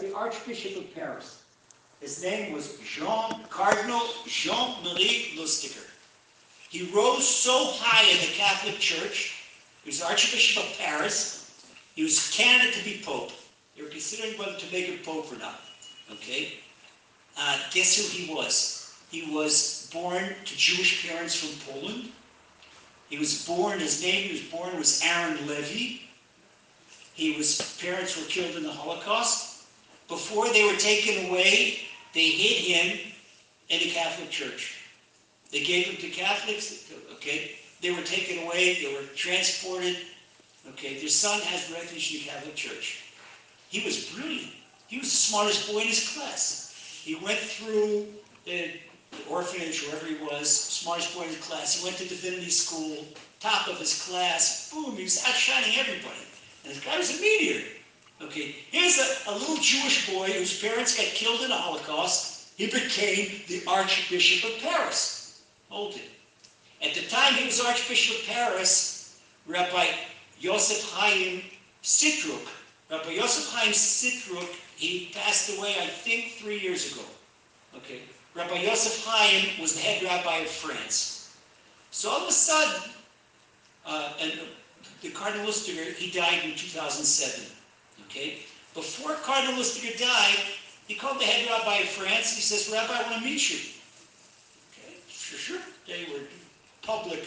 the Archbishop of Paris. His name was Jean Cardinal Jean-Marie Lustiger. He rose so high in the Catholic Church. He was Archbishop of Paris. He was candidate to be Pope. They were considering whether to make him Pope or not. Okay? Uh, guess who he was? He was born to Jewish parents from Poland. He was born, his name he was born was Aaron Levy. He was, parents were killed in the Holocaust. Before they were taken away, they hid him in the Catholic Church. They gave him to Catholics, okay? They were taken away, they were transported. Okay, their son has refuge in the Catholic Church. He was brilliant. He was the smartest boy in his class. He went through the orphanage, wherever he was, smartest boy in his class. He went to divinity school, top of his class. Boom, he was outshining everybody. And this guy was a meteor. Okay, here's a, a little Jewish boy whose parents got killed in the Holocaust. He became the Archbishop of Paris. Hold it. At the time he was Archbishop of Paris, Rabbi Yosef Chaim Sitruk, Rabbi Yosef Chaim Sitruk, he passed away, I think, three years ago. Okay, Rabbi Yosef Chaim was the head rabbi of France. So all of a sudden, uh, and the Cardinal Lustiger, he died in 2007. Okay, before Cardinal Lustiger died, he called the head rabbi of France. And he says, Rabbi, I want to meet you. Okay, sure, sure. They were public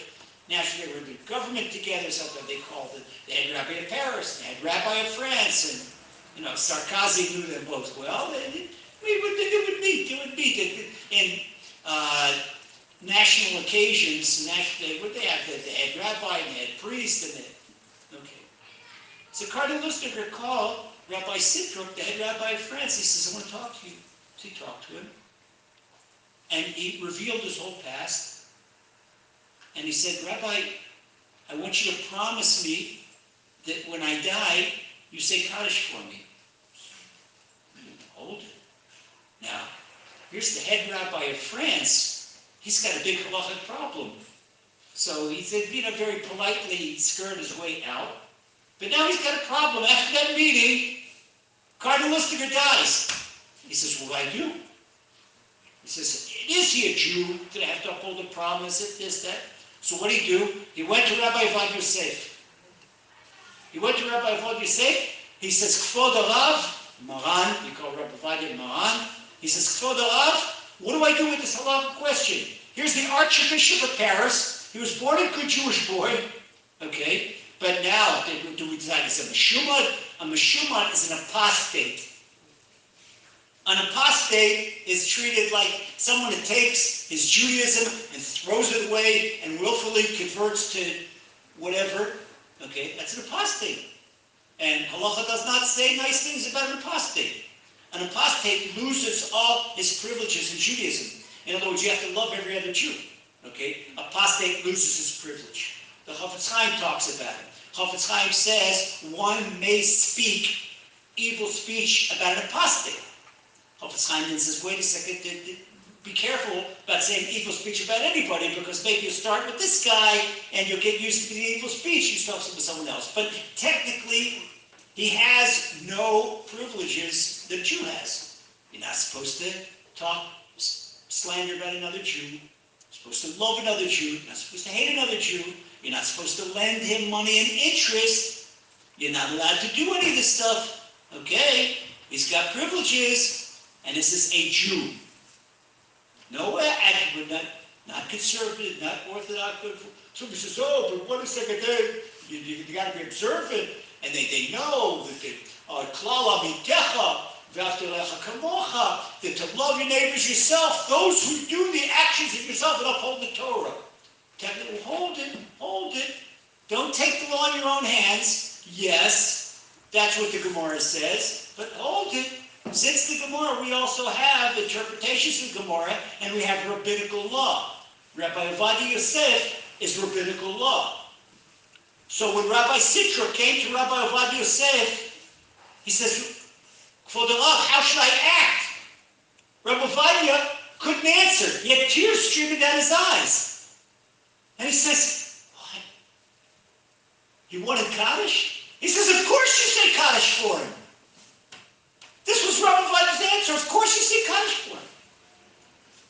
national, they government together, something they called it. The head rabbi of Paris, the head rabbi of France, and you know, Sarkozy knew them both well. They, they, they, would, they would meet, they would meet. In uh, national occasions, national, what they have, the, the head rabbi and the head priest, and the. So Cardinal Lustiger called Rabbi Sitruk, the head rabbi of France. He says, I want to talk to you. So he talked to him. And he revealed his whole past. And he said, Rabbi, I want you to promise me that when I die, you say Kaddish for me. Hold it. Now, here's the head rabbi of France. He's got a big halachic problem. So he said, you know, very politely he skirted his way out. But now he's got a problem. After that meeting, Cardinal Lustiger dies. He says, what do I do? He says, is he a Jew? Did I have to uphold the promise? It, this, that. So what did he do? He went to Rabbi Avad Yosef. He went to Rabbi Avad Yosef. He says, Arav, Maran, you call Rabbi Avad Maran. He says, Arav, what do I do with this halachic question? Here's the Archbishop of Paris. He was born a good Jewish boy. Okay, but now, do we decide he's a Meshumad? A Meshumad is an apostate. An apostate is treated like someone that takes his Judaism and throws it away and willfully converts to whatever. Okay, that's an apostate. And halacha does not say nice things about an apostate. An apostate loses all his privileges in Judaism. In other words, you have to love every other Jew. Okay? Apostate loses his privilege. The Chafetz Chaim talks about it. Chafetz Chaim says one may speak evil speech about an apostate. Chafetz Chaim then says, wait a second, be careful about saying evil speech about anybody because maybe you start with this guy and you'll get used to the evil speech. You start with someone else. But technically, he has no privileges that Jew has. You're not supposed to talk slander about another Jew. Supposed to love another Jew. You're not supposed to hate another Jew. You're not supposed to lend him money and interest. You're not allowed to do any of this stuff. Okay? He's got privileges, and this is a Jew. No not, not conservative, not orthodox. Somebody says, oh, but what is secretary? You, you, you got to be observant. And they, they know that the uh, klala that to love your neighbors yourself, those who do the actions of yourself and uphold the Torah. Hold it, hold it. Don't take the law in your own hands. Yes, that's what the Gemara says, but hold it. Since the Gemara, we also have interpretations of Gemara, and we have rabbinical law. Rabbi Ovadia Yosef is rabbinical law. So when Rabbi Sitra came to Rabbi Ovadia Yosef, he says, for the love, how should I act? Rabbi Ovadia couldn't answer. He had tears streaming down his eyes. And he says, what? You wanted Kaddish? He says, of course you say Kaddish for him. This was Rabbi Vadia's answer. of course you say Kaddish for him.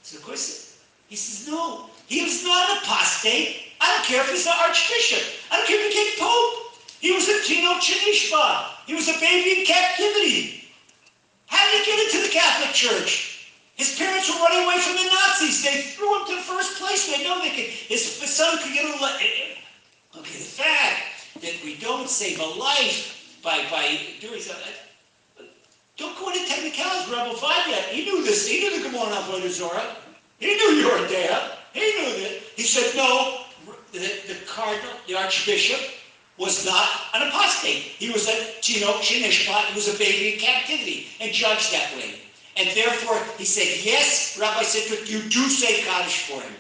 So of course, he says, no, he was not an apostate. I don't care if he's an archbishop. I don't care if he became pope. He was a Tino Chanishba. He was a baby in captivity. How did he get into the Catholic Church? His parents were running away from the Nazis. They threw him to the first place. They know they could, his son could get a. Eh, eh. Okay, the fact that we don't save a life by, by doing something. Don't go into technicalities, Rebbe Vadia. He knew this. He knew the Gemara Avodah Zarah. He knew you were there. He knew that. He said, no, the, the cardinal, the archbishop, was not an apostate. He was a Tino Shinishpat, he was a baby in captivity and judged that way. And therefore, he said, yes, Rabbi Sidrik, you do say Kaddish for him.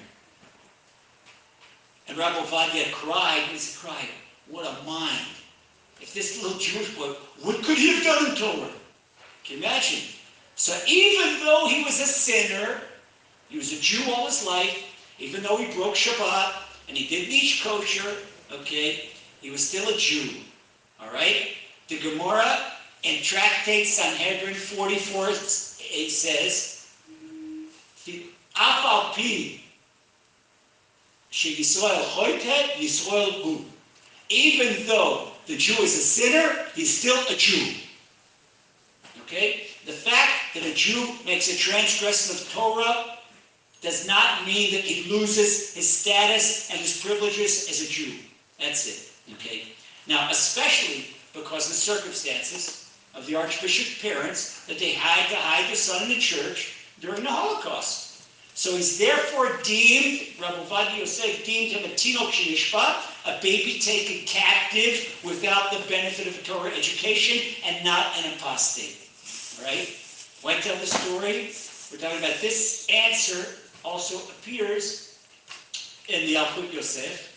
And Rabbi Vadia cried, he cried, what a mind. If this little Jewish boy, what could he have done in Torah? Can you imagine? So even though he was a sinner, he was a Jew all his life, even though he broke Shabbat and he didn't eat kosher, okay, he was still a Jew. All right? The Gemara in Tractate Sanhedrin 44 it says, Yisrael Yisrael hu. Even though the Jew is a sinner, he's still a Jew. Okay? The fact that a Jew makes a transgression of Torah does not mean that he loses his status and his privileges as a Jew. That's it. Okay? Now, especially because of the circumstances of the archbishop's parents that they had to hide their son in the church during the Holocaust. So he's therefore deemed, Rabbi Vadi Yosef deemed him a Tino Shinishba, a baby taken captive without the benefit of a Torah education and not an apostate. All right? Why tell the story? We're talking about this answer also appears in the Yalkut Yosef.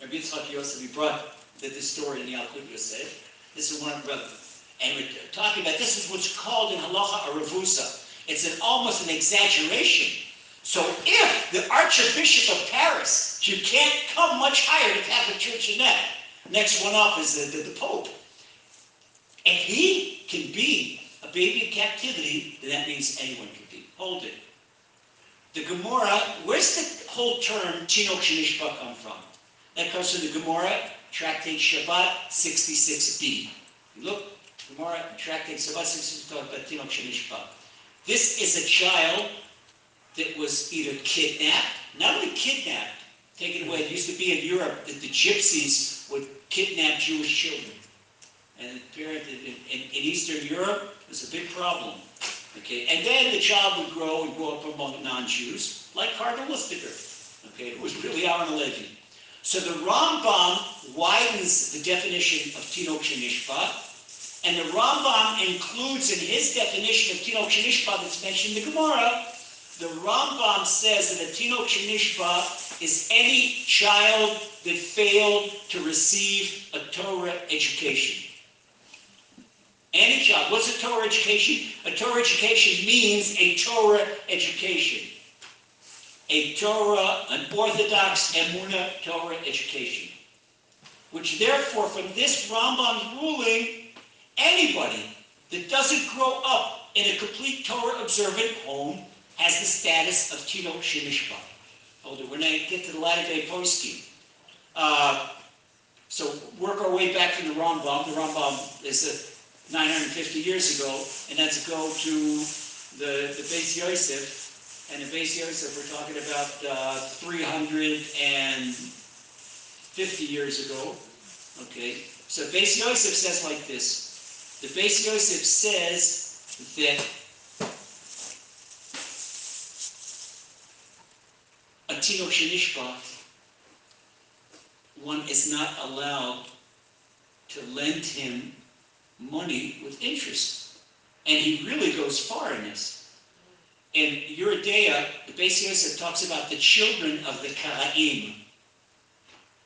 Rabbi Yitzchak Yosef, he brought the, the story in the Yalkut Yosef. This is one of brother. And we're talking about this is what's called in halacha a revusa. It's an almost an exaggeration. So if the Archbishop of Paris, you can't come much higher to Catholic Church than that. Next one up is the, the, the Pope. If he can be a baby in captivity, then that means anyone can be. Hold it. The Gemara, where's the whole term Tino Shinishba come from? That comes from the Gemara, Tractate Shabbat 66b. Look, Gemara, Tractate Shabbat 66 talk about Tino Shinishba. This is a child that was either kidnapped, not only kidnapped, taken away. It used to be in Europe that the gypsies would kidnap Jewish children. And in, Eastern Europe, was a big problem. Okay, and then the child would grow and grow up among non-Jews, like Cardinal Lustiger, okay, who was really Aaron Levi. So the Rambam widens the definition of Tino Shenishba, and the Rambam includes in his definition of Tino Shenishba that's mentioned in the Gemara, the Rambam says that a Tino Shenishba is any child that failed to receive a Torah education. Any child. What's a Torah education? A Torah education means a Torah education. A Torah, an Orthodox Emunah Torah education. Which therefore, from this Rambam's ruling, anybody that doesn't grow up in a complete Torah observant home has the status of Tino Shemishba. Hold it, we're going to get to the latter day poskim. Uh, so work our way back from the Rambam. The Rambam is a 950 years ago, and then to go to the, the Beis Yosef. And Beis Yosef, we're talking about uh, 350 years ago. Okay, so Beis Yosef says like this. The Beis Yosef says that a Tino Shenishba, one is not allowed to lend him money with interest. And he really goes far in this. In De'ah, the Beis Yosef talks about the children of the Karaim.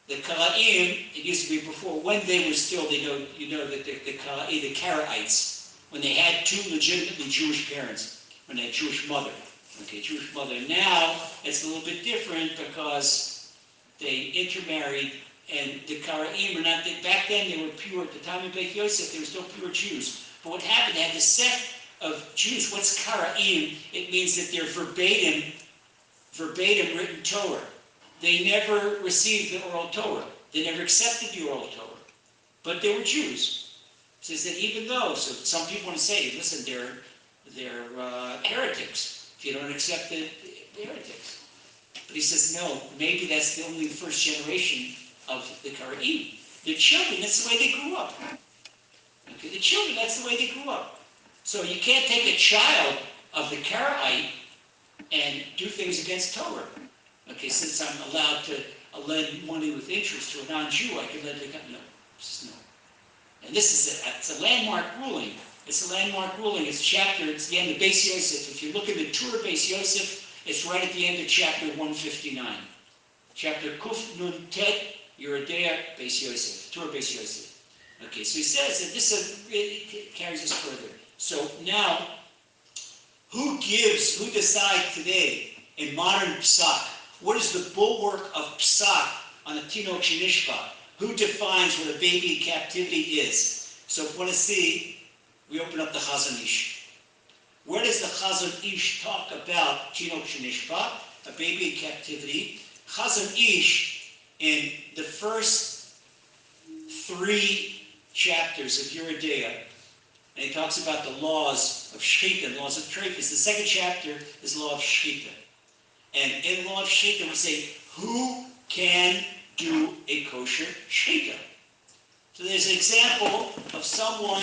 The Karaim, it used to be before, when they were still, they know, you know that the, the Karaim, the Karaites, when they had two legitimately Jewish parents, when they had Jewish mother, okay, Jewish mother. Now, it's a little bit different because they intermarried and the Karaim are not, back then they were pure, at the time of Beit Yosef, they were still pure Jews. But what happened, they had the sect of Jews. What's Kara'im? It means that they're verbatim, verbatim written Torah. They never received the oral Torah. They never accepted the oral Torah. But they were Jews. It says that even though, so some people want to say, listen, they're, they're uh, heretics. If you don't accept the, heretics. But he says, no, maybe that's the only first generation of the Kara'im. The children, that's the way they grew up. Okay, the children, that's the way they grew up. So you can't take a child of the Karaite and do things against Torah. Okay, since I'm allowed to lend money with interest to a non-Jew, I can lend the no, no. And this is a, it's a landmark ruling. It's a landmark ruling. It's chapter. It's the end of Beis Yosef. If you look in the Tur Beis Yosef, it's right at the end of chapter 159. Chapter Kuf Nun Tet Yoreh Deah Beis Yosef. Tur Beis Yosef. Okay, so he says that this uh, carries us further. So now, who gives, who decides today in modern psak what is the bulwark of psak on a tinok shenishpa? Who defines what a baby in captivity is? So if you want to see, we open up the Chazon Ish. Where does the Chazon Ish talk about tinok shenishpa, a baby in captivity? Chazon Ish, in the first three chapters of Yoreh Deah, and he talks about the laws of Shechita, laws of Trefus. The second chapter is law of Shechita. And in law of Shechita, we say, who can do a kosher Shechita? So there's an example of someone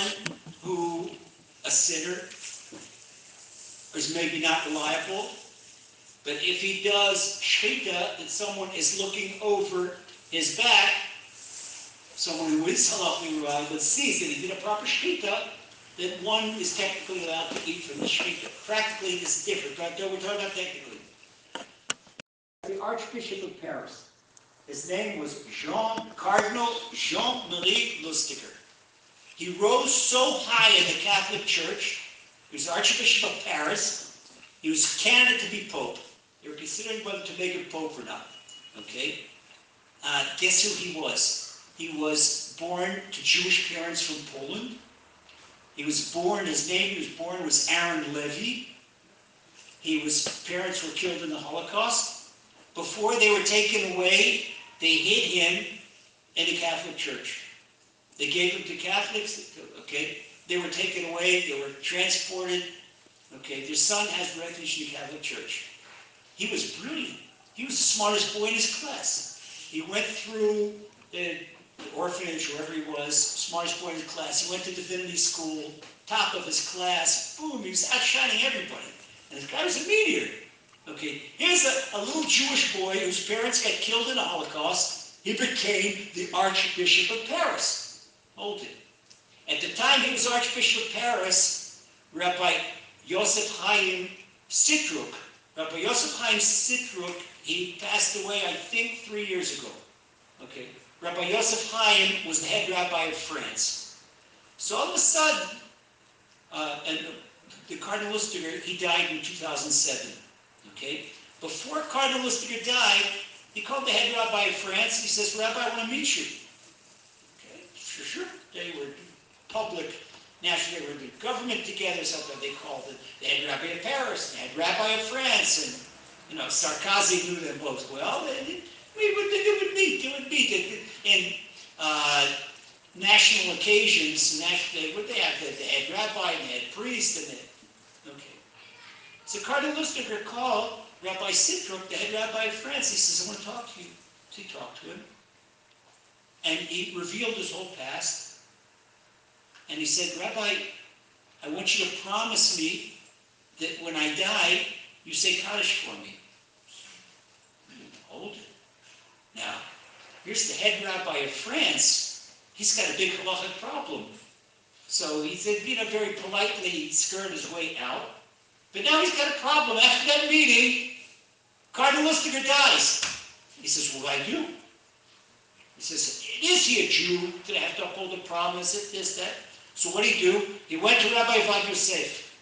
who, a sinner, is maybe not reliable, but if he does Shechita, that someone is looking over his back, someone who is halachically reliable sees that he did a proper Shechita, then one is technically allowed to eat from the Shechita. Practically, it's different, but we're talking about technically the Archbishop of Paris. His name was Jean Cardinal Jean-Marie Lustiger. He rose so high in the Catholic Church. He was Archbishop of Paris. He was candidate to be Pope. They were considering whether to make him Pope or not. Okay? Uh, guess who he was? He was born to Jewish parents from Poland. He was born, his name he was born was Aaron Levy. He was, parents were killed in the Holocaust. Before they were taken away, they hid him in the Catholic Church. They gave him to Catholics, okay? They were taken away, they were transported. Okay, their son has refuge in the Catholic Church. He was brilliant. He was the smartest boy in his class. He went through the, the orphanage, wherever he was, smartest boy in his class. He went to divinity school, top of his class. Boom, he was outshining everybody. And this guy was a meteor. Okay, here's a, a little Jewish boy whose parents got killed in the Holocaust. He became the Archbishop of Paris. Hold it. At the time he was Archbishop of Paris, Rabbi Yosef Chaim Sitruk, Rabbi Yosef Chaim Sitruk, he passed away, I think, three years ago. Okay, Rabbi Yosef Chaim was the head rabbi of France. So all of a sudden, uh, and the Cardinal Lustiger, he died in 2007. Okay? Before Cardinal Lustiger died, he called the head rabbi of France. And he says, Rabbi, I want to meet you. Okay, sure, sure. They were public, national, they were in government together, something they called it the head rabbi of Paris, the head rabbi of France, and you know, Sarkozy knew them both well. It, we would, they would meet, they would meet. In uh, national occasions, national, would they have the, head rabbi and the head priest and the so Cardinal Lustiger called Rabbi Sitruk, the head rabbi of France. He says, I want to talk to you. So he talked to him. And he revealed his whole past. And he said, Rabbi, I want you to promise me that when I die, you say Kaddish for me. Hold it. Now, here's the head rabbi of France. He's got a big halachic problem. So he said, you know, very politely skirt his way out. But now he's got a problem. After that meeting, Cardinal Lustiger dies. He says, what do I do? He says, is he a Jew? Did I have to uphold a promise? It, this, that. So what did he do? He went to Rabbi Avad Yosef.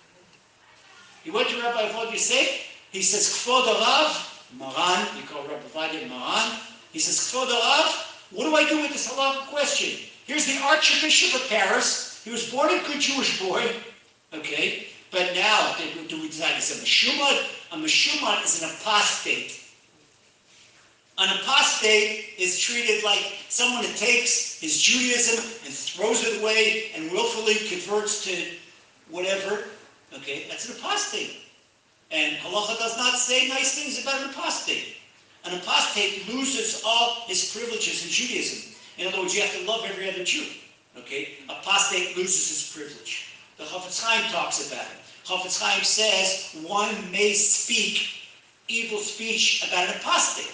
He went to Rabbi Avad Yosef. He says, Kfod Rav, Maran, we call Rabbi Avad Maran. He says, Kfod what do I do with this halakha question? Here's the Archbishop of Paris. He was born a good Jewish boy. Okay. But now, do we decide it's a meshumad? A meshumad is an apostate. An apostate is treated like someone that takes his Judaism and throws it away and willfully converts to whatever. Okay, that's an apostate. And halacha does not say nice things about an apostate. An apostate loses all his privileges in Judaism. In other words, you have to love every other Jew. Okay? Apostate loses his privilege. The Chafetz Chaim talks about it. Chafetz Chaim says one may speak evil speech about an apostate.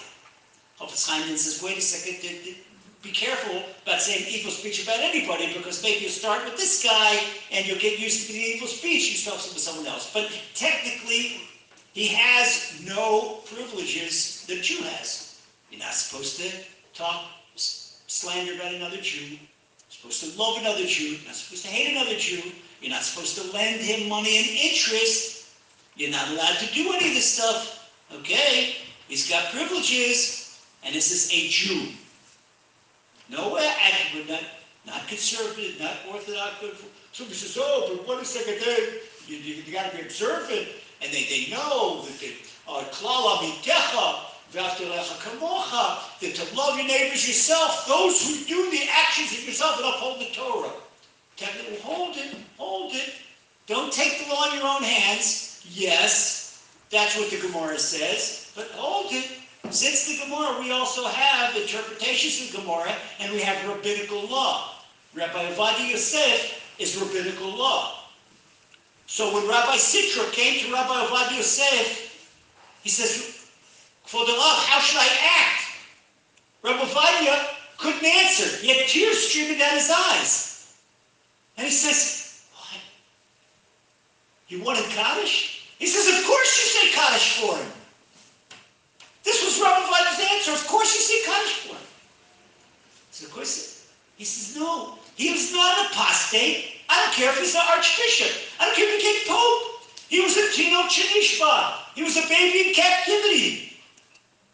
Chafetz Chaim then says, wait a second, be careful about saying evil speech about anybody because maybe you start with this guy and you'll get used to the evil speech. You start with someone else. But technically, he has no privileges that Jew has. You're not supposed to talk slander about another Jew. You're supposed to love another Jew. You're not supposed to hate another Jew. You're not supposed to lend him money and interest. You're not allowed to do any of this stuff. Okay? He's got privileges, and this is a Jew. Nowhere accurate, not, not conservative, not orthodox. Somebody says, oh, but what is day? You, you, you got to be observant. And they, they know that the klala mitecha, that to love your neighbors yourself, those who do the actions of yourself and uphold the Torah. Technically, hold it, hold it. Don't take the law in your own hands. Yes, that's what the Gemara says, but hold it. Since the Gemara, we also have interpretations of Gemara, and we have rabbinical law. Rabbi Ovadia Yosef is rabbinical law. So when Rabbi Sitra came to Rabbi Ovadia Yosef, he says, for the love, how should I act? Rabbi Ovadia couldn't answer. He had tears streaming down his eyes. And he says, what? He wanted Kaddish? He says, of course you say Kaddish for him. This was Rabbi Ovadia's answer. Of course you say Kaddish for him. So of course, he says, no. He was not an apostate. I don't care if he's an archbishop. I don't care if he became pope. He was a Tino Chanishba. He was a baby in captivity.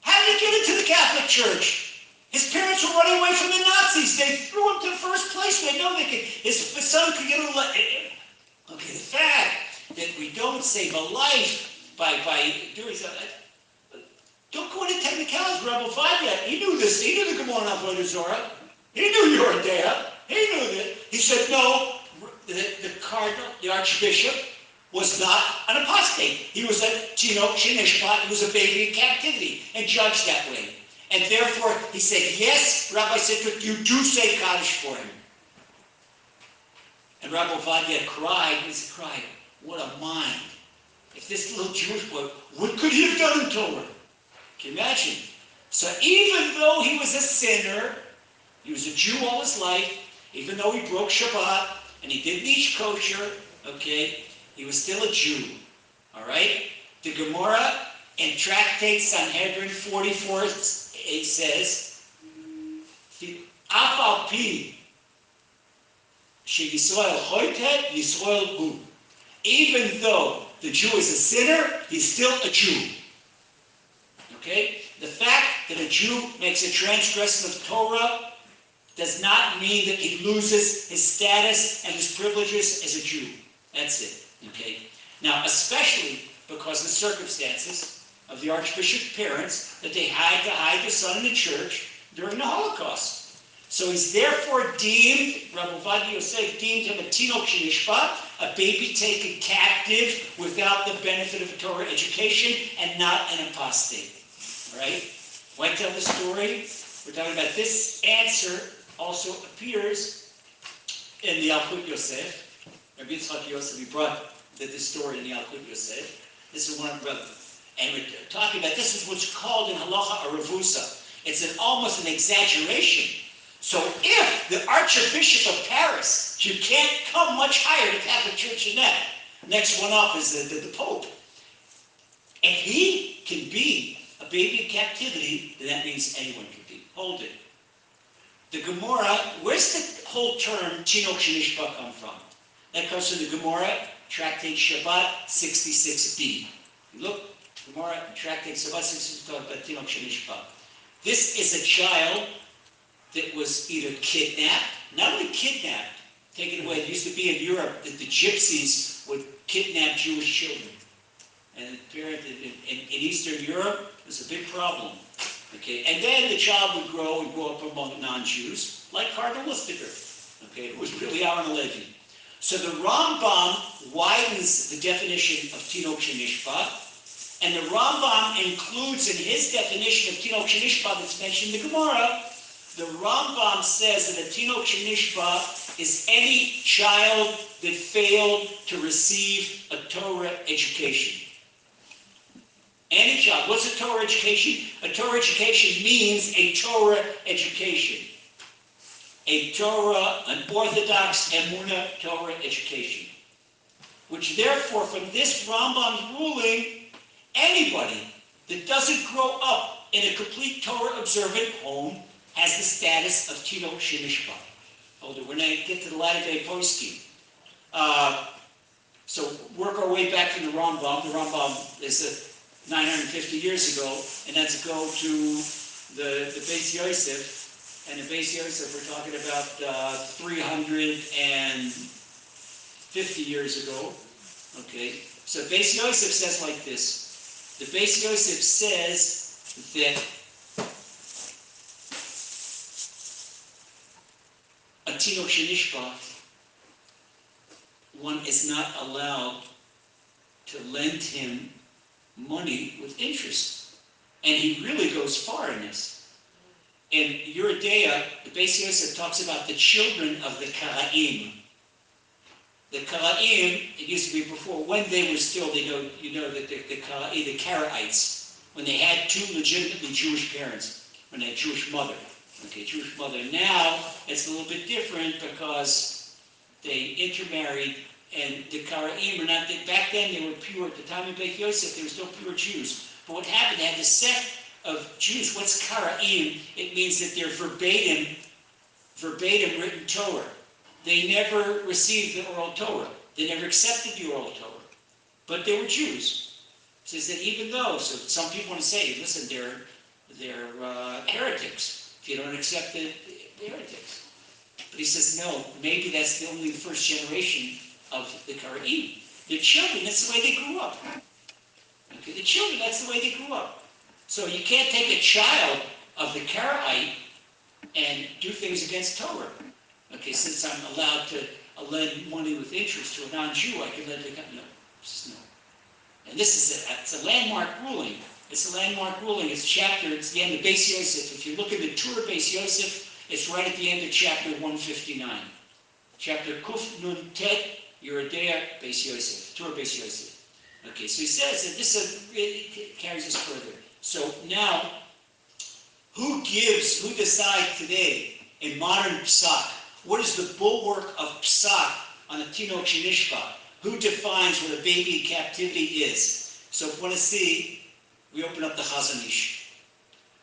How did he get into the Catholic Church? His parents were running away from the Nazis. They threw him to the first place. They know they could, his son could get a life. Eh, eh. Okay, the fact that we don't save a life by, by doing something, don't go into technicalities, Rebel 5 yet. He knew this. He knew the Gemara Avodah Zarah. He knew you were there. He knew that. He said, no, the, the cardinal, the archbishop, was not an apostate. He was a Tino Shinishpat, he was a baby in captivity, and judged that way. And therefore, he said, yes, Rabbi Sidrik, you do say Kaddish for him. And Rabbi Ovadia cried, he cried, what a mind. If this little Jewish boy, what could he have done in Torah? Can you imagine? So even though he was a sinner, he was a Jew all his life, even though he broke Shabbat, and he didn't eat kosher, okay, he was still a Jew. All right? The Gemara in Tractate Sanhedrin 44 it says, Yisrael Yisrael. Even though the Jew is a sinner, he's still a Jew. Okay? The fact that a Jew makes a transgression of Torah does not mean that he loses his status and his privileges as a Jew. That's it. Okay? Now, especially because the circumstances of the archbishop's parents that they had to hide the son in the church during the Holocaust. So he's therefore deemed, Rabbi Ovadia Yosef deemed him a tinok a baby taken captive without the benefit of a Torah education and not an apostate. Right? Why tell the story? We're talking about this answer also appears in the Yalkut Yosef. Rabbi Yitzchak Yosef, he brought this story in the Yalkut Yosef. This is one of brother. And we're talking about this is what's called in halacha a revusa. It's an almost an exaggeration. So if the Archbishop of Paris, you can't come much higher to Catholic Church than that. Next one up is the, the, the Pope. If he can be a baby in captivity, then that means anyone can be. Hold it. The Gemara, where's the whole term Tino Shanishba come from? That comes from the Gemara, Tractate Shabbat 66b. Look, Gemara, Tractate Shabbat 66 talk about. This is a child that was either kidnapped, not only kidnapped, taken away. It used to be in Europe that the gypsies would kidnap Jewish children. And in, in Eastern Europe, it was a big problem. Okay, and then the child would grow and grow up among non-Jews, like Cardinal Lustiger, okay, who was really Aaron Levy. So the Rambam widens the definition of Tinok Shenishba, and the Rambam includes in his definition of Tinok Shenishba that's mentioned in the Gemara, the Rambam says that a Tinok Shenishba is any child that failed to receive a Torah education. Any child. What's a Torah education? A Torah education means a Torah education. A Torah, an Orthodox Emunah Torah education. Which therefore, from this Rambam's ruling, anybody that doesn't grow up in a complete Torah observant home has the status of Tino Shinishba. Hold it, we're going to get to the latter day poskim. Uh, so work our way back to the Rambam. The Rambam is a 950 years ago, and that's go to the, the Beis Yosef. And the Beis Yosef, we're talking about uh, 350 years ago. Okay, so Beis Yosef says like this. The Beis Yosef says that a Tino one is not allowed to lend him money with interest. And he really goes far in this. In Yoreh Deah, the talks about the children of the Karaim. The Karaim, it used to be before, when they were still, they know, you know that the, the Karaim, the Karaites, when they had two legitimately Jewish parents, when they had Jewish mother, okay, Jewish mother. Now, it's a little bit different because they intermarried and the Karaim are not, they, back then they were pure, at the time of Beit Yosef, they were still pure Jews. But what happened, they had this sect of Jews, what's Karaim? It means that they're verbatim, verbatim written Torah. They never received the oral Torah. They never accepted the oral Torah. But they were Jews. It says that even though, so some people want to say, listen, they're, they're uh, heretics. If you don't accept the, they're heretics. But he says, no, maybe that's the only the first generation of the Karaim. The children, that's the way they grew up. Okay, the children, that's the way they grew up. So you can't take a child of the Karaite and do things against Torah. Okay, since I'm allowed to lend money with interest to a non-Jew, I can lend to no, just no. And this is a, it's a landmark ruling. It's a landmark ruling. It's chapter, it's the end of Beis Yosef. If you look at the Tur Beis Yosef, it's right at the end of chapter 159. Chapter Kuf Nun Tet Yoreh Deah Beis Yosef. Okay, so he says that this uh, really carries us further. So now, who gives, who decides today in modern psak? What is the bulwark of psak on a Tinok Shinishba? Who defines what a baby in captivity is? So if we want to see, we open up the Chazon Ish.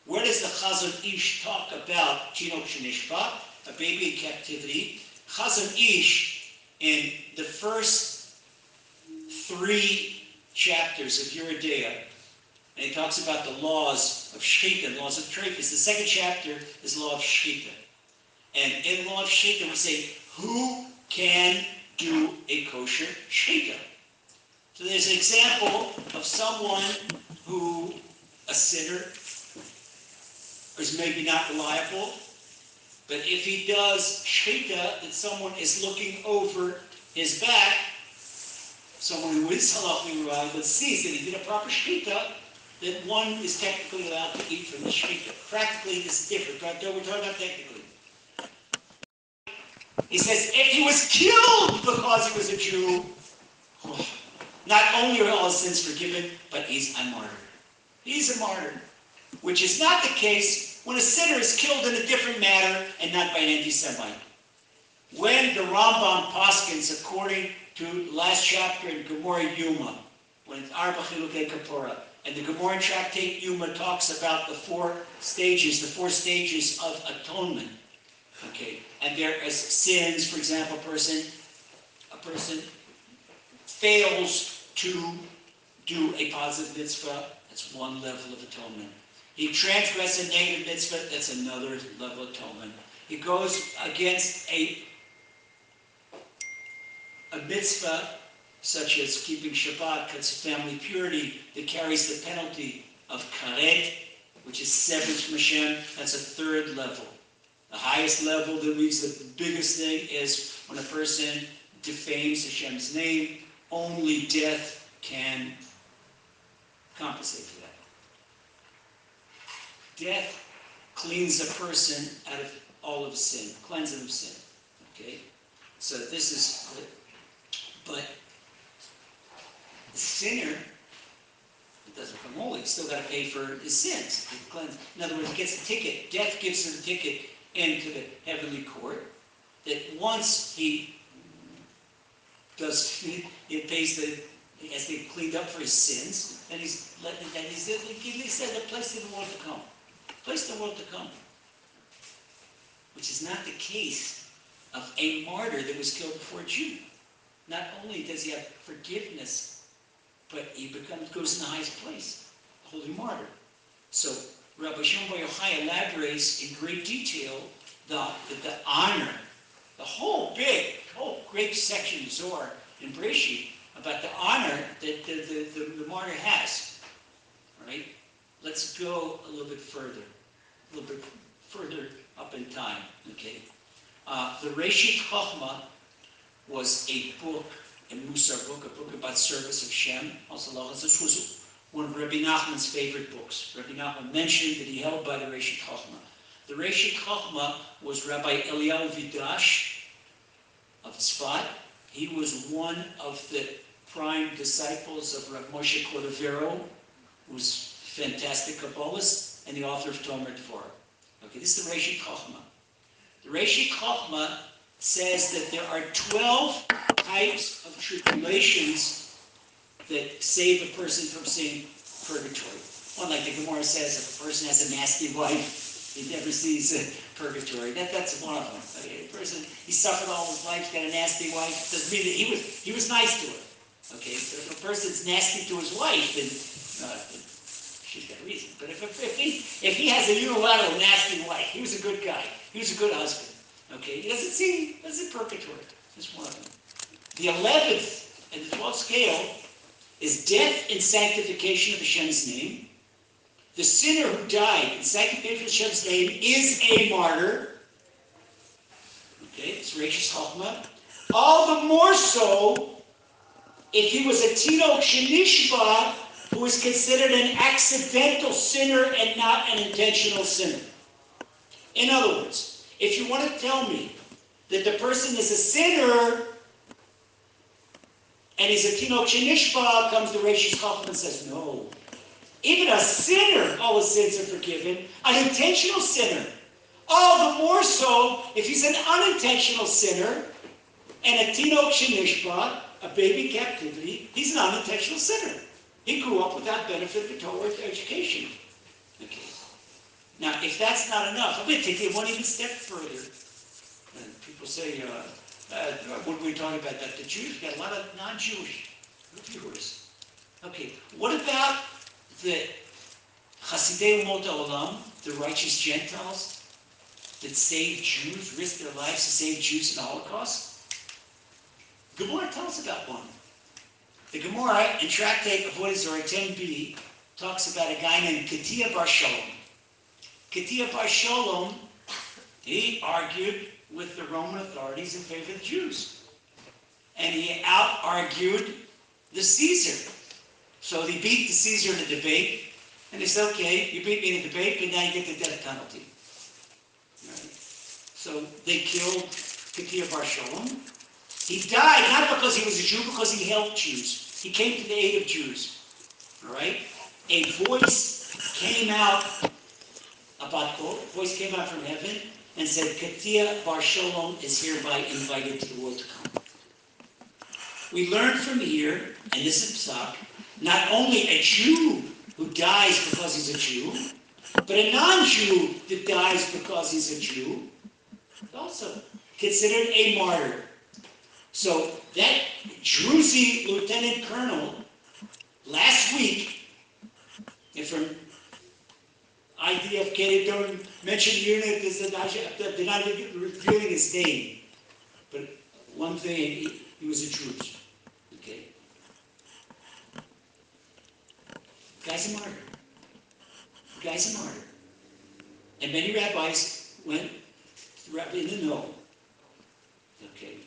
Where does the Chazon Ish talk about Tinok Shinishba, a baby in captivity? Chazon Ish in the first three chapters of Yoreh Deah, and he talks about the laws of Shechita, laws of Trefus. The second chapter is law of Shechita. And in law of Shechita, we say, who can do a kosher Shechita? So there's an example of someone who, a sinner, is maybe not reliable, but if he does shchita, that someone is looking over his back, someone who is halachically reliable, but sees that he did a proper shchita, that one is technically allowed to eat from the shchita. Practically, is different, but we're talking about technically. He says, if he was killed because he was a Jew, not only are all his sins forgiven, but he's a martyr. He's a martyr, which is not the case when a sinner is killed in a different manner and not by an anti-Semite. When the Rambam Paskins, according to last chapter in Gemara Yuma, when it's Arba Chilukei Kapora, and the Gemara tractate Yuma talks about the four stages, the four stages of atonement. Okay, and there is sins, for example, a person, a person fails to do a positive mitzvah, that's one level of atonement. He transgresses a negative mitzvah, that's another level of atonement. He goes against a a mitzvah such as keeping Shabbat, cuts family purity, that carries the penalty of karet, which is severed from Hashem, that's a third level. The highest level that means the biggest thing is when a person defames Hashem's name, only death can compensate for that. Death cleans a person out of all of sin, cleansing of sin. Okay? So this is, but the sinner, it doesn't become holy, still got to pay for his sins. cleanse. In other words, he gets a ticket. Death gives him a ticket into the heavenly court. That once he does, he pays the, as they cleaned up for his sins, then he's let, then he's, he said, a place in the world to come, place in the world to come, which is not the case of a martyr that was killed before a Jew. Not only does he have forgiveness, but he becomes goes in the highest place, holy martyr. So Rabbi Shimon Yochai elaborates in great detail the, the, the honor, the whole big, whole great section Zohar in Breshit about the honor that the, the, the, the martyr has. Right? Let's go a little bit further, a little bit further up in time, okay? Uh, the Reshit Chochmah was a book, a Musar book, a book about service of Shem. This was one of Rabbi Nachman's favorite books. Rabbi Nachman mentioned that he held by the Reshit Chochmah. The Reshit Chochmah was Rabbi Eliyahu Vidash of Tzfat. He was one of the prime disciples of Rav Moshe Cordovero, who's fantastic Kabbalist and the author of Tomer Dvorah. Okay, this is the Reshit Chochmah. The Reshit Chochmah says that there are 12 types of tribulations that save a person from seeing purgatory. One, like the Gemara says, if a person has a nasty wife, he never sees purgatory. That, that's one of them. A person, he suffered all his life, got a nasty wife, doesn't mean that he was, he was nice to her. Okay, so if a person's nasty to his wife, then uh, she's got a reason. But if, if, he, if he has a unilateral nasty wife, he was a good guy, he was a good husband. Okay, doesn't see, doesn't. That's one of them. The 11th and the 12th scale is death and sanctification of Hashem's name. The sinner who died in sanctification of Hashem's name is a martyr. Okay, it's Rashis Chochmah. All the more so if he was a Tino Shanishba who was considered an accidental sinner and not an intentional sinner. In other words, if you want to tell me that the person is a sinner and he's a Tinok Shenishba, comes the Rashis Chochmah and says, no. Even a sinner, all his sins are forgiven. An intentional sinner, all the more so if he's an unintentional sinner and a Tinok Shenishba, a baby captivity, he's an unintentional sinner. He grew up without benefit of Torah education. Now, if that's not enough, I'm going to take it one even step further. And people say, uh, uh, what were we talking about? That the Jews got a lot of non-Jewish viewers. Okay, what about the Hasidei Umot Olam, the righteous Gentiles that saved Jews, risked their lives to save Jews in the Holocaust? Gemara tells about one. The Gemara in Tractate of Avodah 10b talks about a guy named Katia Bar Shalom. Katia Bar Shalom, he argued with the Roman authorities in favor of the Jews. And he out-argued the Caesar. So he beat the Caesar in a debate, and they said, okay, you beat me in a debate, but now you get the death penalty. Right? So they killed Katia Bar Shalom. He died not because he was a Jew, because he helped Jews. He came to the aid of Jews. All right? A voice came out a voice came out from heaven and said, Katia Bar Shalom is hereby invited to the world to come. We learn from here, and this is Psak, not only a Jew who dies because he's a Jew, but a non-Jew that dies because he's a Jew, also considered a martyr. So that Druzy lieutenant colonel last week, from IDF Katie don't mention unit is that they're not revealing his name. But one thing, He was a Druze. Okay? Guy's a martyr. Guy's a martyr. And many rabbis went in the know. Okay.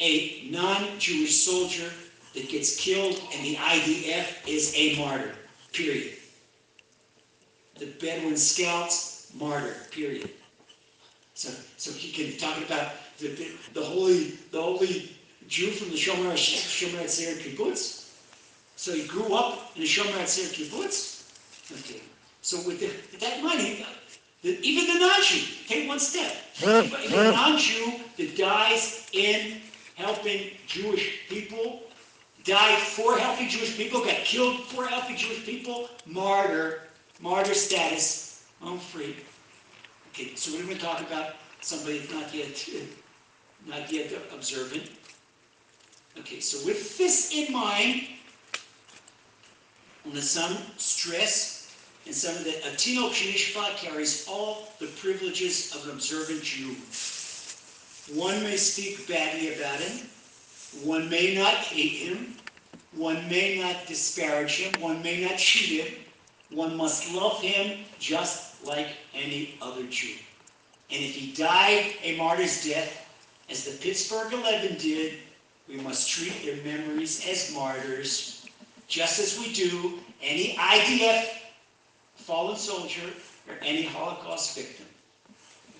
A non-Jewish soldier that gets killed in the IDF is a martyr. Period. The Bedouin scouts, martyr. Period. So, so he can talk about the, the, the holy, the holy Jew from the Shomer Shomer Hatzair kibbutz. So he grew up in the Shomer Hatzair kibbutz. Okay. So with, the, with that money, the, even the non-Jew, take one step. Even a non-Jew that dies in helping Jewish people, died for helping Jewish people, got killed for helping Jewish people, martyr, martyr status, I'm free. Okay, so we're going to talk about somebody not yet, not yet observant. Okay, so with this in mind, on the some stress and some of the a Tinok Shenishba carries all the privileges of an observant Jew. One may speak badly about him, one may not hate him, one may not disparage him, one may not cheat him, one must love him just like any other Jew. And if he died a martyr's death, as the Pittsburgh 11 did, we must treat their memories as martyrs, just as we do any IDF fallen soldier or any Holocaust victim.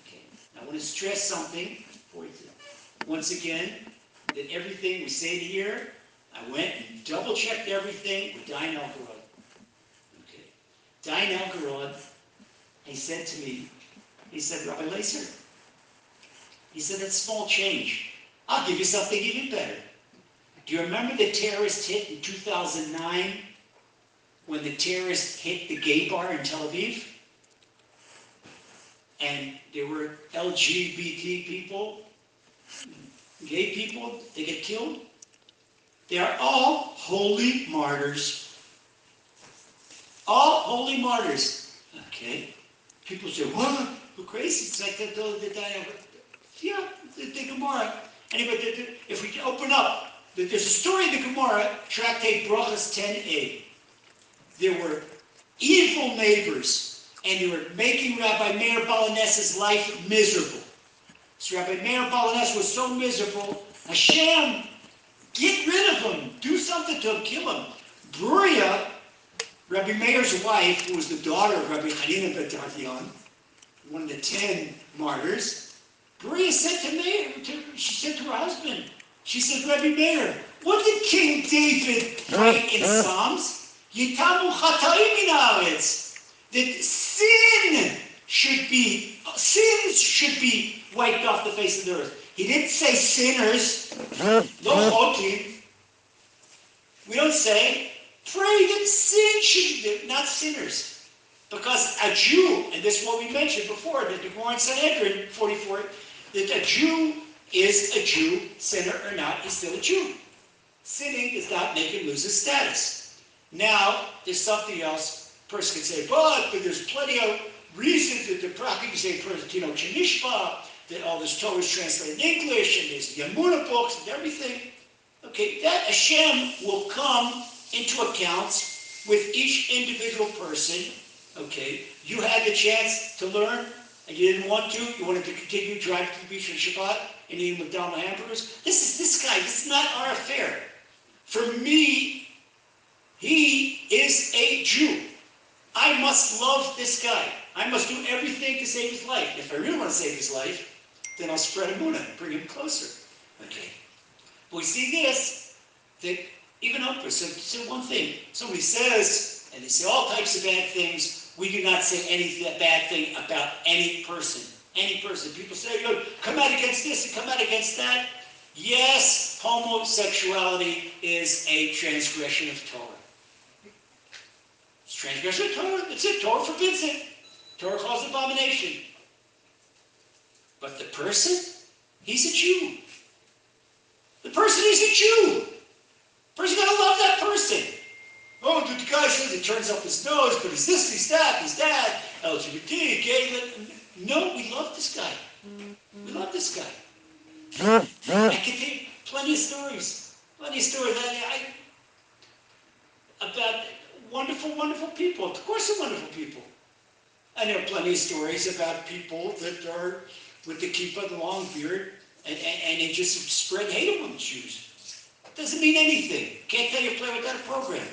Okay. I want to stress something for you. Once again, that everything we say here, I went and double checked everything with Dayan Elgarod. Okay. Dayan Elgarod, he said to me, he said, Rabbi Lazer, he said, that's small change. I'll give you something even better. Do you remember the terrorist hit in 2009 when the terrorists hit the gay bar in Tel Aviv? And there were LGBT people, gay people, they get killed? They are all holy martyrs. All holy martyrs. Okay? People say, what? Who crazy? It's like the, the, the, the yeah, the, the Gemara. Anyway, if we open up, there's a story in the Gemara, Tractate Brachas 10a. There were evil neighbors, and they were making Rabbi Meir Baal Hanes's life miserable. So Rabbi Meir Baal Hanes was so miserable, Hashem, get rid of him, do something to him, kill him. Bruria, Rabbi Meir's wife, who was the daughter of Rabbi Hanina Ben one of the ten martyrs, Bruria said to Meir, to, she said to her husband, she said, Rabbi Meir, what did King David write in Psalms? Yitamu chatayim That sin should be, sins should be wiped off the face of the earth. He didn't say sinners, no chotim. We don't say, pray that sin should be, not sinners. Because a Jew, and this is what we mentioned before, that the Gemara in Sanhedrin 44, that a Jew is a Jew, sinner or not, he's still a Jew. Sinning does not make him lose his status. Now, there's something else. A person can say, but, but there's plenty of reasons that the prophet can say, you know, Chanishpa, that all this Torah is translated in English, and there's emunah books and everything. Okay, that Hashem will come into account with each individual person. Okay, you had the chance to learn, and you didn't want to. You wanted to continue driving to the beach on Shabbat and eating McDonald's hamburgers. This is this guy. This is not our affair. For me, he is a Jew. I must love this guy. I must do everything to save his life. If I really want to save his life, then I'll spread emunah and bring him closer. Okay. But we see this, that even Oprah said, said one thing. Somebody says, and they say all types of bad things, we do not say any bad thing about any person. Any person. People say, you come out against this and come out against that. Yes, homosexuality is a transgression of Torah. It's transgression of Torah. That's it. Torah forbids it. Torah calls abomination. But the person, he's a Jew. The person is a Jew. Person gotta love that person. Oh, the guy says he turns up his nose, but he's this, he's that, he's that, LGBT, gay. No, we love this guy. We love this guy. I can take plenty of stories, plenty of stories. I, I, about wonderful, wonderful people. Of course, they're wonderful people. I know plenty of stories about people that are with the kippah, the long beard, and, and, and they just spread hate among the Jews. Doesn't mean anything. Can't tell you play without a program.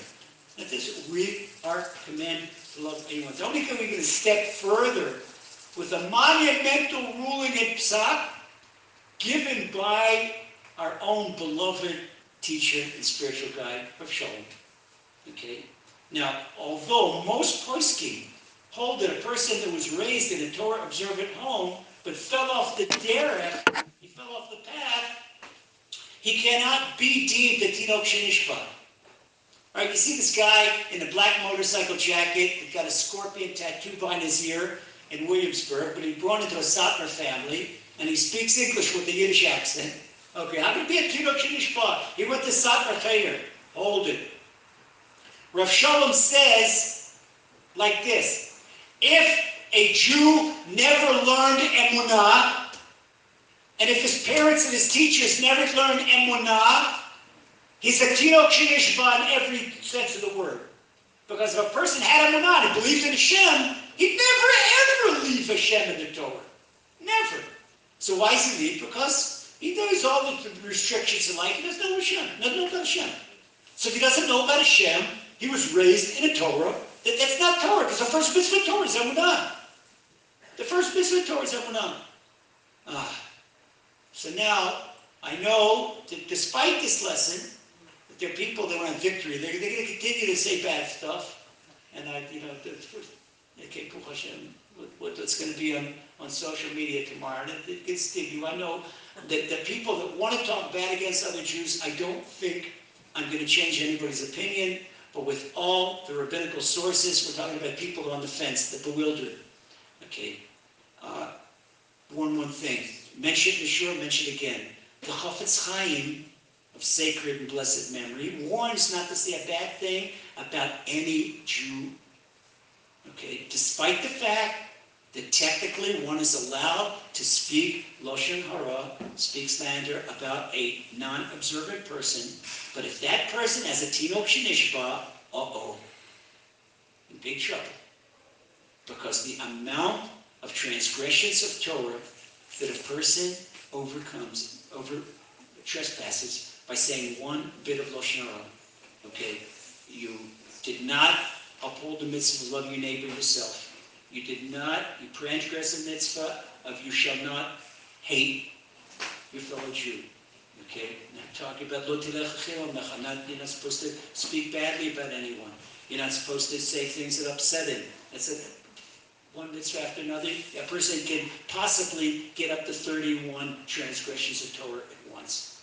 That is, we are commanded to love anyone. The only thing we can step further with a monumental ruling in Psak given by our own beloved teacher and spiritual guide, of Shalom. Okay? Now, although most poskim hold that a person that was raised in a Torah observant home but fell off the derech, he fell off the path, he cannot be deemed a Tinok Shenishba. Right, you see this guy in a black motorcycle jacket that got a scorpion tattoo behind his ear in Williamsburg, but he born into a Satmar family, and he speaks English with a Yiddish accent. Okay, how could be a Tinok Shenishba? He went to Satmar Cheder. Hold it. Rav Shalom says like this, if a Jew never learned emunah, and if his parents and his teachers never learned emunah, he's a tinok shenishba in every sense of the word. Because if a person had emunah and believed in Hashem, he'd never ever leave Hashem in the Torah. Never. So why does he leave? Because he knows all the restrictions in life. He doesn't know Hashem. Doesn't know about Hashem. So if he doesn't know about Hashem, he was raised in a Torah. That, that's not Torah, because the first mitzvah Torah is emunah. The first mitzvah Torah is emunah. Ah. So now I know that despite this lesson, that there are people that want victory. They're, they're going to continue to say bad stuff. And I, you know, okay, Hashem, what, what's going to be on, on social media tomorrow. And it, gets to you. I know that the people that want to talk bad against other Jews, I don't think I'm going to change anybody's opinion. But with all the rabbinical sources, we're talking about people on the fence, the bewildered. Okay. Uh, one one thing. Mention it, sure, mention it again. The Chafetz Chaim of sacred and blessed memory warns not to say a bad thing about any Jew. Okay, despite the fact that technically one is allowed to speak Lashon Hara, speak slander about a non-observant person, but if that person has a Tinok Shenishba, uh-oh, in big trouble. Because the amount of transgressions of Torah that a person overcomes, over trespasses by saying one bit of Lashon Hara. Okay, you did not uphold the mitzvah of loving your neighbor yourself. You did not, you transgress the mitzvah of you shall not hate your fellow Jew. Okay, now talking about lo not you're not supposed to speak badly about anyone. You're not supposed to say things that upset him. That's a one mitzvah after another, a person can possibly get up to 31 transgressions of Torah at once.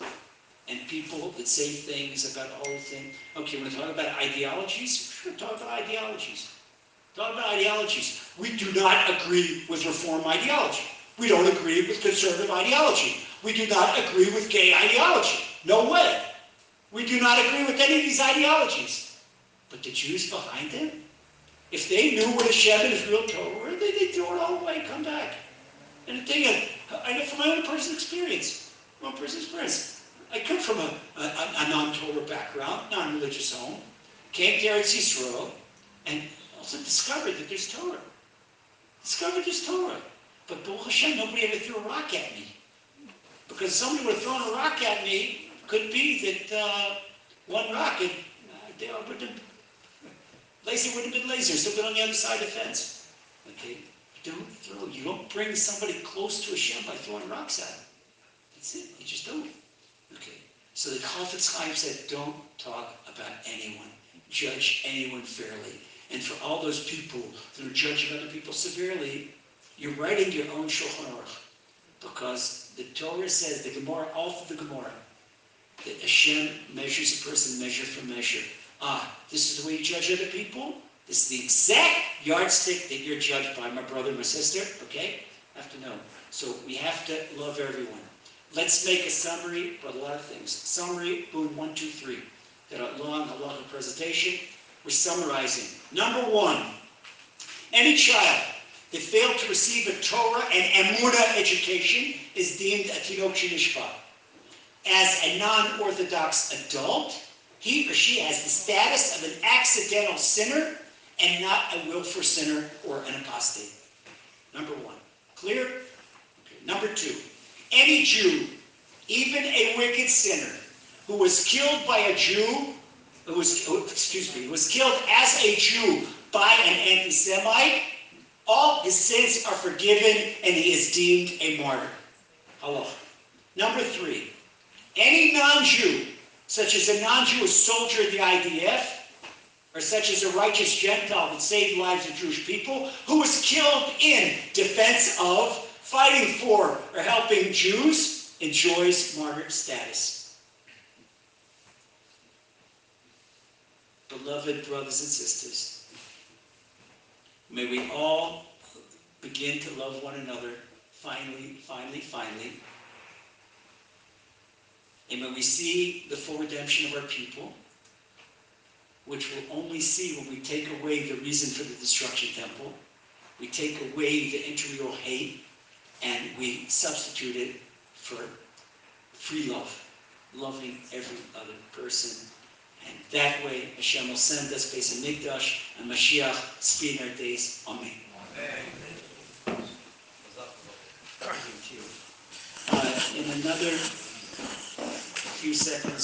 And people that say things about all the things. Okay, we're talk about ideologies. We're talk about ideologies. Talk about ideologies. We do not agree with reform ideology. We don't agree with conservative ideology. We do not agree with gay ideology. No way. We do not agree with any of these ideologies. But the Jews behind them, if they knew what Hashem and real Torah were, they, they'd throw it all away, and come back. And the thing is, I know from my own personal experience, my own personal experience, I come from a, a, a non-Torah background, non-religious home, came to Eretz Yisrael, and also discovered that there's Torah. Discovered there's Torah. But Baruch Hashem, nobody ever threw a rock at me. Because somebody would have thrown a rock at me, could be that uh, one rock, and uh, they would have Lazy would have been lazy, still been on the other side of the fence. Okay? Don't throw, you don't bring somebody close to a Hashem by throwing rocks at him. That's it, you just don't. Okay? So the Chafetz Chaim said, don't talk about anyone. Judge anyone fairly. And for all those people that are judging other people severely, you're writing your own Shulchan Aruch. Because the Torah says, the Gemara, all through the Gemara, that Hashem measures a person measure for measure. Ah, this is the way you judge other people? This is the exact yardstick that you're judged by, my brother, my sister, okay? Have to know. So we have to love everyone. Let's make a summary for a lot of things. Summary, boom, one, two, three. Got a long, a long presentation. We're summarizing. Number one, any child that failed to receive a Torah and Emunah education is deemed a Tinok Shenishba. as a non-Orthodox adult, he or she has the status of an accidental sinner and not a willful sinner or an apostate. Number one. Clear? Okay. Number two. Any Jew, even a wicked sinner, who was killed by a Jew, who was, excuse me, was killed as a Jew by an anti-Semite, all his sins are forgiven and he is deemed a martyr. Hello. Number three. Any non-Jew, such as a non-Jewish soldier in the IDF, or such as a righteous Gentile that saved lives of Jewish people, who was killed in defense of, fighting for, or helping Jews, enjoys martyr status. Beloved brothers and sisters, may we all begin to love one another finally, finally, finally. And when we see the full redemption of our people, which we'll only see when we take away the reason for the destruction temple, we take away the intramural hate, and we substitute it for free love, loving every other person. And that way, Hashem will send us Beis Hamikdash and Mashiach speed our days. Amen. You. Uh, in another few seconds,